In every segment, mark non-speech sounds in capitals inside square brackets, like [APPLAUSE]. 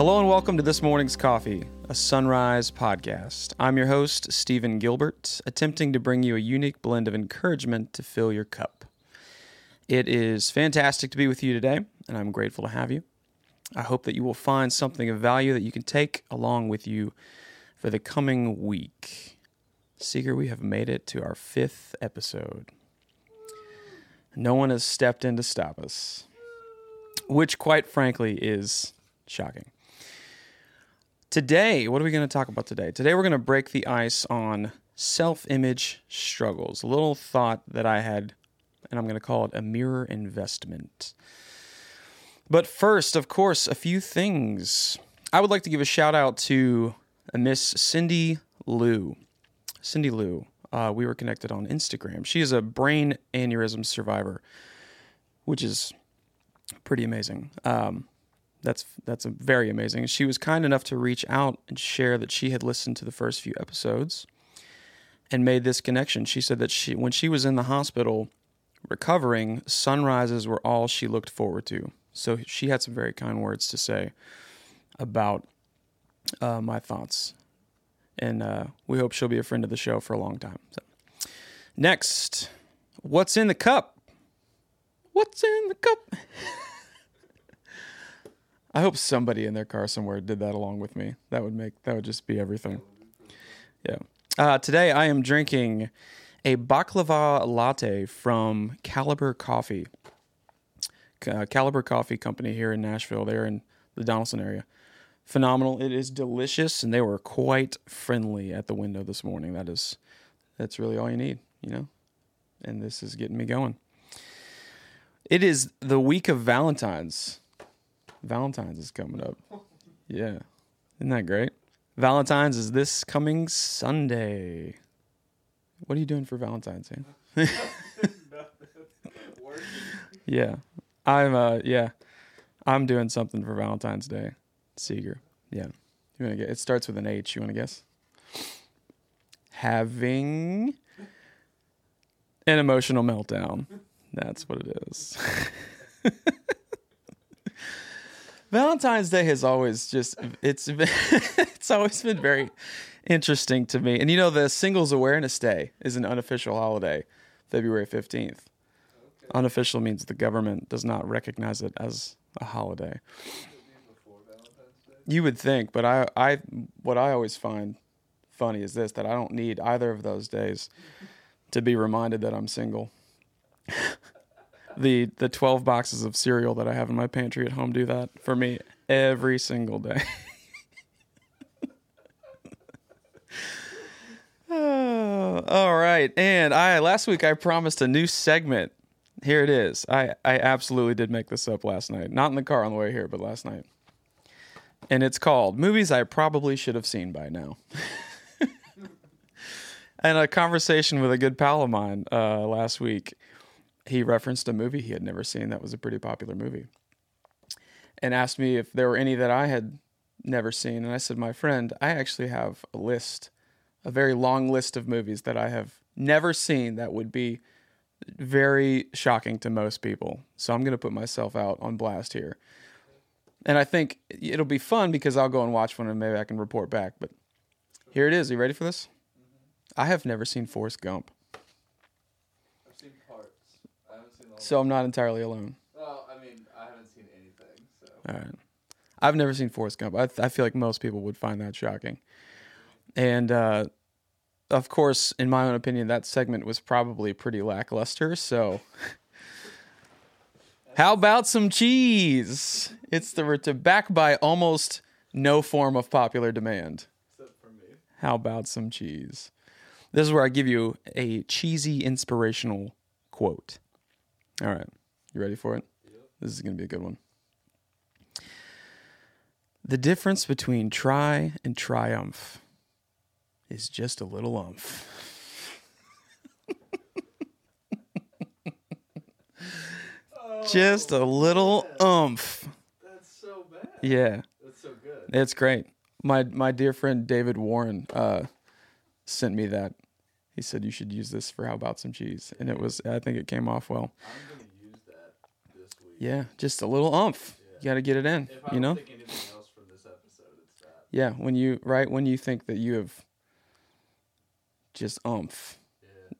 Hello and welcome to this morning's coffee, a sunrise podcast. I'm your host, Stephen Gilbert, attempting to bring you a unique blend of encouragement to fill your cup. It is fantastic to be with you today, and I'm grateful to have you. I hope that you will find something of value that you can take along with you for the coming week. Seeger, we have made it to our fifth episode. No one has stepped in to stop us, which, quite frankly, is shocking. Today, what are we going to talk about today? Today, we're going to break the ice on self image struggles. A little thought that I had, and I'm going to call it a mirror investment. But first, of course, a few things. I would like to give a shout out to Miss Cindy Liu. Cindy Liu. Uh, we were connected on Instagram. She is a brain aneurysm survivor, which is pretty amazing. Um, that's that's very amazing. She was kind enough to reach out and share that she had listened to the first few episodes and made this connection. She said that she when she was in the hospital recovering, sunrises were all she looked forward to. So she had some very kind words to say about uh, my thoughts, and uh, we hope she'll be a friend of the show for a long time. So. Next, what's in the cup? What's in the cup? [LAUGHS] I hope somebody in their car somewhere did that along with me. That would make that would just be everything. Yeah. Uh, today I am drinking a baklava latte from Caliber Coffee. Uh, Caliber Coffee Company here in Nashville. They're in the Donelson area. Phenomenal. It is delicious, and they were quite friendly at the window this morning. That is, that's really all you need, you know. And this is getting me going. It is the week of Valentine's. Valentine's is coming up. Yeah. Isn't that great? Valentine's is this coming Sunday. What are you doing for Valentine's Day? [LAUGHS] yeah. I'm uh yeah. I'm doing something for Valentine's Day. Seeger. Yeah. You wanna get it starts with an H, you wanna guess? Having an emotional meltdown. That's what it is. [LAUGHS] Valentine's Day has always just it's [LAUGHS] it's always been very interesting to me. And you know the Singles Awareness Day is an unofficial holiday, February 15th. Okay. Unofficial means the government does not recognize it as a holiday. You would think, but I I what I always find funny is this that I don't need either of those days to be reminded that I'm single the the 12 boxes of cereal that I have in my pantry at home do that for me every single day. [LAUGHS] [SIGHS] all right. And I last week I promised a new segment. Here it is. I I absolutely did make this up last night. Not in the car on the way here, but last night. And it's called Movies I Probably Should Have Seen by Now. [LAUGHS] and a conversation with a good pal of mine uh, last week he referenced a movie he had never seen that was a pretty popular movie and asked me if there were any that I had never seen. And I said, My friend, I actually have a list, a very long list of movies that I have never seen that would be very shocking to most people. So I'm going to put myself out on blast here. And I think it'll be fun because I'll go and watch one and maybe I can report back. But here it is. Are you ready for this? Mm-hmm. I have never seen Forrest Gump. So I'm not entirely alone. Well, I mean, I haven't seen anything. So. All right. I've never seen Forrest Gump. I, I feel like most people would find that shocking. And uh, of course, in my own opinion, that segment was probably pretty lackluster. So, [LAUGHS] how about some cheese? It's the to back by almost no form of popular demand. Except for me. How about some cheese? This is where I give you a cheesy inspirational quote. All right. You ready for it? Yep. This is going to be a good one. The difference between try and triumph is just a little umph. oh, just a little man. umph. That's so bad. Yeah. That's so good. It's great. My my dear friend David Warren uh, sent me that he said you should use this for how about some cheese, and it was I think it came off well. I'm gonna use that this week. Yeah, just a little umph. Yeah. You got to get it in. If I you know. Think anything else from this episode, Yeah, when you right when you think that you have just umph.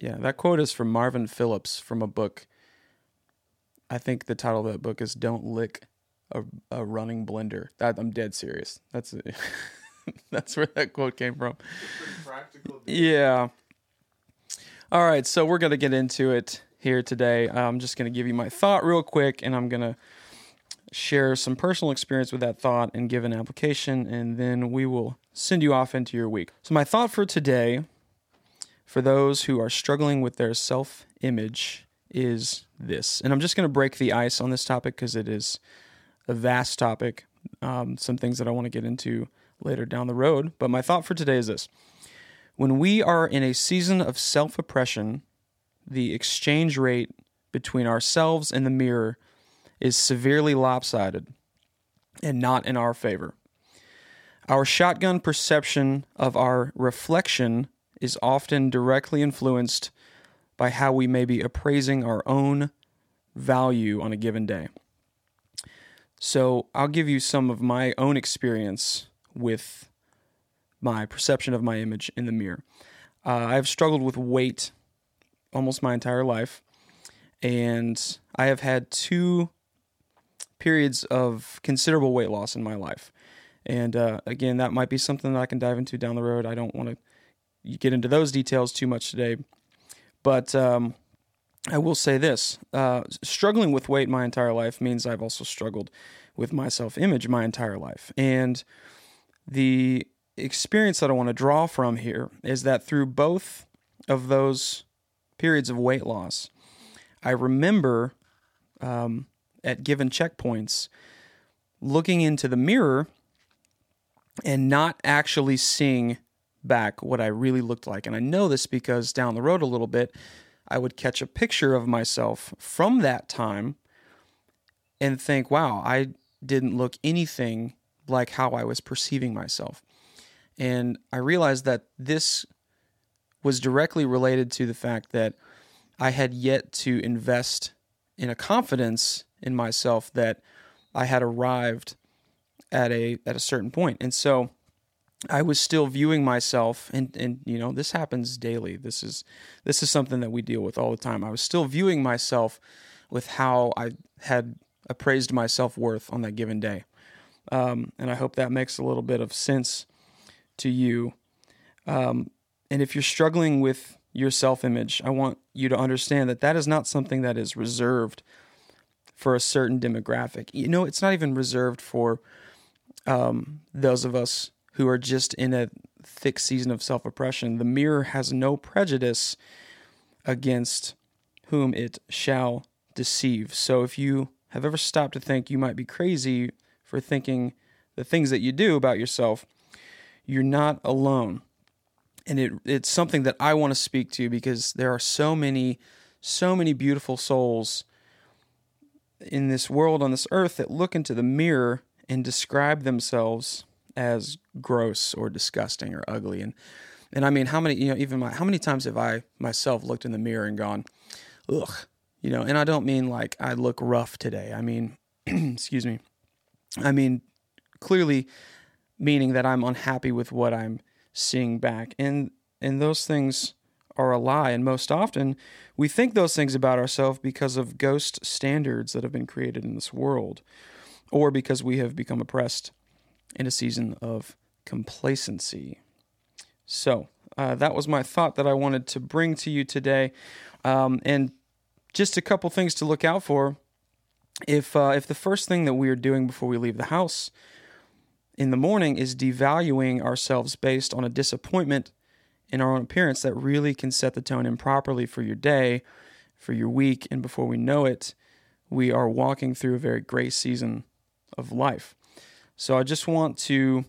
Yeah. Yeah, that quote is from Marvin Phillips from a book. I think the title of that book is "Don't Lick a, a Running Blender." That I'm dead serious. That's [LAUGHS] that's where that quote came from. Yeah. All right, so we're gonna get into it here today. I'm just gonna give you my thought real quick, and I'm gonna share some personal experience with that thought and give an application, and then we will send you off into your week. So my thought for today, for those who are struggling with their self-image, is this, and I'm just gonna break the ice on this topic because it is a vast topic. Um, some things that I want to get into later down the road, but my thought for today is this. When we are in a season of self oppression, the exchange rate between ourselves and the mirror is severely lopsided and not in our favor. Our shotgun perception of our reflection is often directly influenced by how we may be appraising our own value on a given day. So, I'll give you some of my own experience with my perception of my image in the mirror. Uh, I've struggled with weight almost my entire life, and I have had two periods of considerable weight loss in my life. And uh, again, that might be something that I can dive into down the road. I don't want to get into those details too much today, but um, I will say this: uh, struggling with weight my entire life means I've also struggled with my self-image my entire life, and the experience that I want to draw from here is that through both of those periods of weight loss, I remember um, at given checkpoints looking into the mirror and not actually seeing back what I really looked like. And I know this because down the road a little bit, I would catch a picture of myself from that time and think, wow, I didn't look anything like how I was perceiving myself. And I realized that this was directly related to the fact that I had yet to invest in a confidence in myself that I had arrived at a at a certain point. And so I was still viewing myself and and you know this happens daily. This is this is something that we deal with all the time. I was still viewing myself with how I had appraised my self-worth on that given day. Um, and I hope that makes a little bit of sense to you. Um, and if you're struggling with your self image, I want you to understand that that is not something that is reserved for a certain demographic. You know, it's not even reserved for um, those of us who are just in a thick season of self oppression. The mirror has no prejudice against whom it shall deceive. So if you have ever stopped to think you might be crazy for thinking the things that you do about yourself, you're not alone. And it it's something that I want to speak to because there are so many so many beautiful souls in this world on this earth that look into the mirror and describe themselves as gross or disgusting or ugly. And and I mean how many you know even my how many times have I myself looked in the mirror and gone ugh you know? And I don't mean like I look rough today. I mean [CLEARS THROAT] excuse me. I mean clearly meaning that I'm unhappy with what I'm seeing back. And and those things are a lie. And most often we think those things about ourselves because of ghost standards that have been created in this world, or because we have become oppressed in a season of complacency. So uh, that was my thought that I wanted to bring to you today. Um, and just a couple things to look out for. If uh, if the first thing that we are doing before we leave the house in the morning is devaluing ourselves based on a disappointment in our own appearance that really can set the tone improperly for your day, for your week, and before we know it, we are walking through a very gray season of life. So I just want to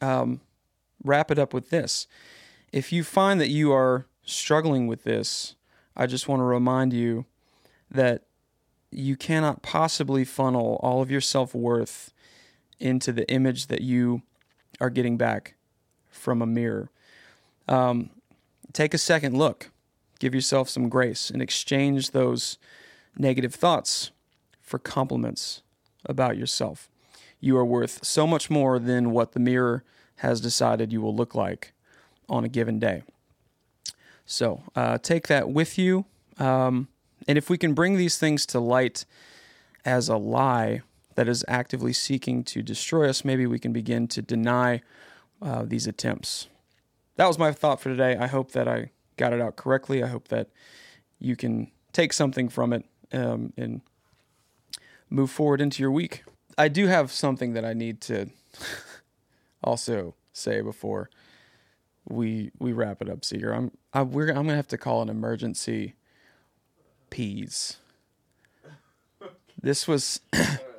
um, wrap it up with this. If you find that you are struggling with this, I just want to remind you that you cannot possibly funnel all of your self worth into the image that you are getting back from a mirror. Um, take a second look, give yourself some grace, and exchange those negative thoughts for compliments about yourself. You are worth so much more than what the mirror has decided you will look like on a given day. So uh, take that with you. Um, and if we can bring these things to light as a lie that is actively seeking to destroy us, maybe we can begin to deny uh, these attempts. That was my thought for today. I hope that I got it out correctly. I hope that you can take something from it um, and move forward into your week. I do have something that I need to [LAUGHS] also say before we we wrap it up, Seeger. I'm I, we're I'm gonna have to call an emergency peas. This was [CLEARS THROAT]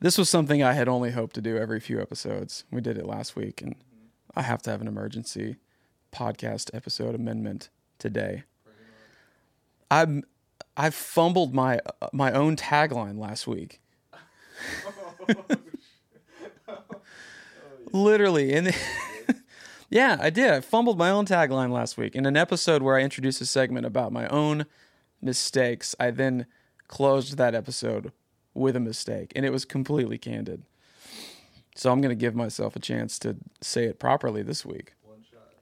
this was something I had only hoped to do every few episodes. We did it last week, and I have to have an emergency podcast episode amendment today. I'm I fumbled my my own tagline last week. [LAUGHS] Literally, and [LAUGHS] yeah, I did. I fumbled my own tagline last week in an episode where I introduced a segment about my own mistakes. I then closed that episode with a mistake, and it was completely candid. So I'm going to give myself a chance to say it properly this week. One shot.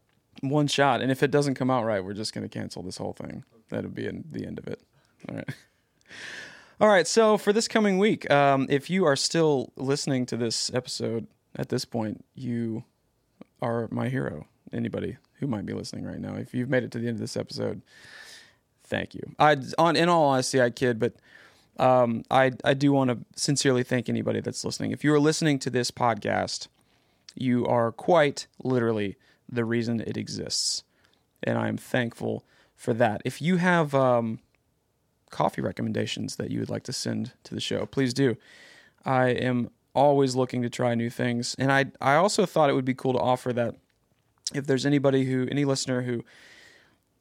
One shot, and if it doesn't come out right, we're just going to cancel this whole thing. That'll be in the end of it. All right. [LAUGHS] All right. So for this coming week, um, if you are still listening to this episode at this point, you are my hero. Anybody who might be listening right now, if you've made it to the end of this episode, thank you. I on in all honesty, I kid, but um, I I do want to sincerely thank anybody that's listening. If you are listening to this podcast, you are quite literally the reason it exists, and I am thankful for that. If you have um, coffee recommendations that you would like to send to the show, please do. I am always looking to try new things, and I I also thought it would be cool to offer that if there's anybody who any listener who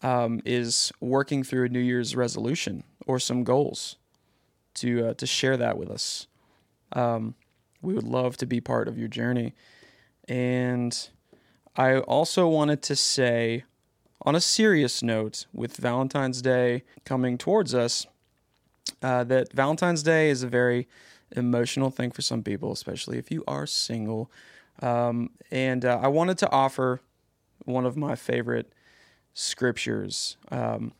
um, is working through a New Year's resolution or some goals to uh, to share that with us. Um, we would love to be part of your journey. And I also wanted to say, on a serious note, with Valentine's Day coming towards us, uh, that Valentine's Day is a very emotional thing for some people, especially if you are single. Um, and uh, I wanted to offer one of my favorite scriptures. Um,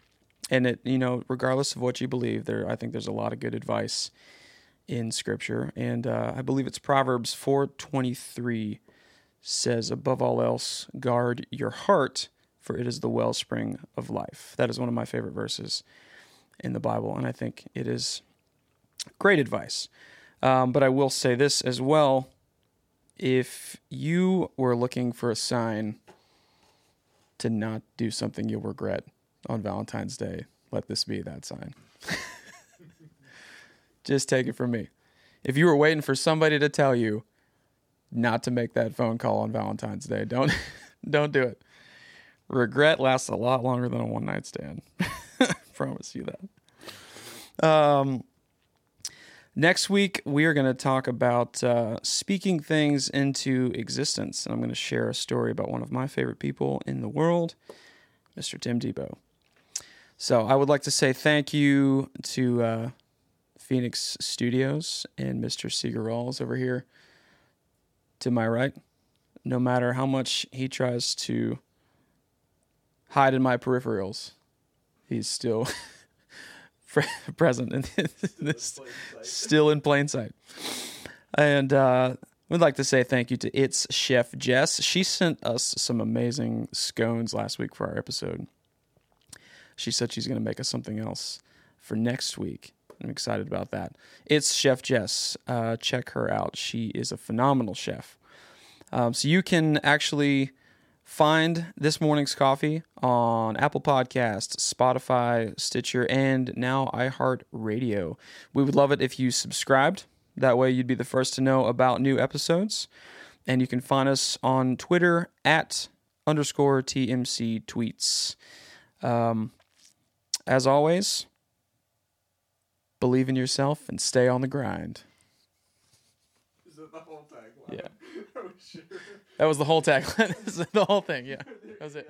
and it, you know, regardless of what you believe, there, I think there's a lot of good advice in Scripture, and uh, I believe it's Proverbs four twenty three says, "Above all else, guard your heart, for it is the wellspring of life." That is one of my favorite verses in the Bible, and I think it is great advice. Um, but I will say this as well: if you were looking for a sign to not do something you'll regret on Valentine's Day, let this be that sign. [LAUGHS] Just take it from me. If you were waiting for somebody to tell you not to make that phone call on Valentine's Day, don't [LAUGHS] don't do it. Regret lasts a lot longer than a one night stand. [LAUGHS] Promise you that. Um, next week we are going to talk about uh, speaking things into existence, and I'm going to share a story about one of my favorite people in the world, Mr. Tim Depot. So I would like to say thank you to uh, Phoenix Studios and Mr. Seeger Rawls over here to my right. No matter how much he tries to hide in my peripherals, he's still [LAUGHS] present in [LAUGHS] this, still in plain sight. And uh, we'd like to say thank you to its chef Jess. She sent us some amazing scones last week for our episode. She said she's going to make us something else for next week. I'm excited about that. It's Chef Jess. Uh, check her out. She is a phenomenal chef. Um, so you can actually find this morning's coffee on Apple Podcasts, Spotify, Stitcher, and now iHeartRadio. We would love it if you subscribed. That way, you'd be the first to know about new episodes. And you can find us on Twitter at underscore TMC tweets. Um, as always, believe in yourself and stay on the grind. Is that the whole tagline? Yeah. [LAUGHS] sure. That was the whole tagline. [LAUGHS] the whole thing. Yeah. That was it.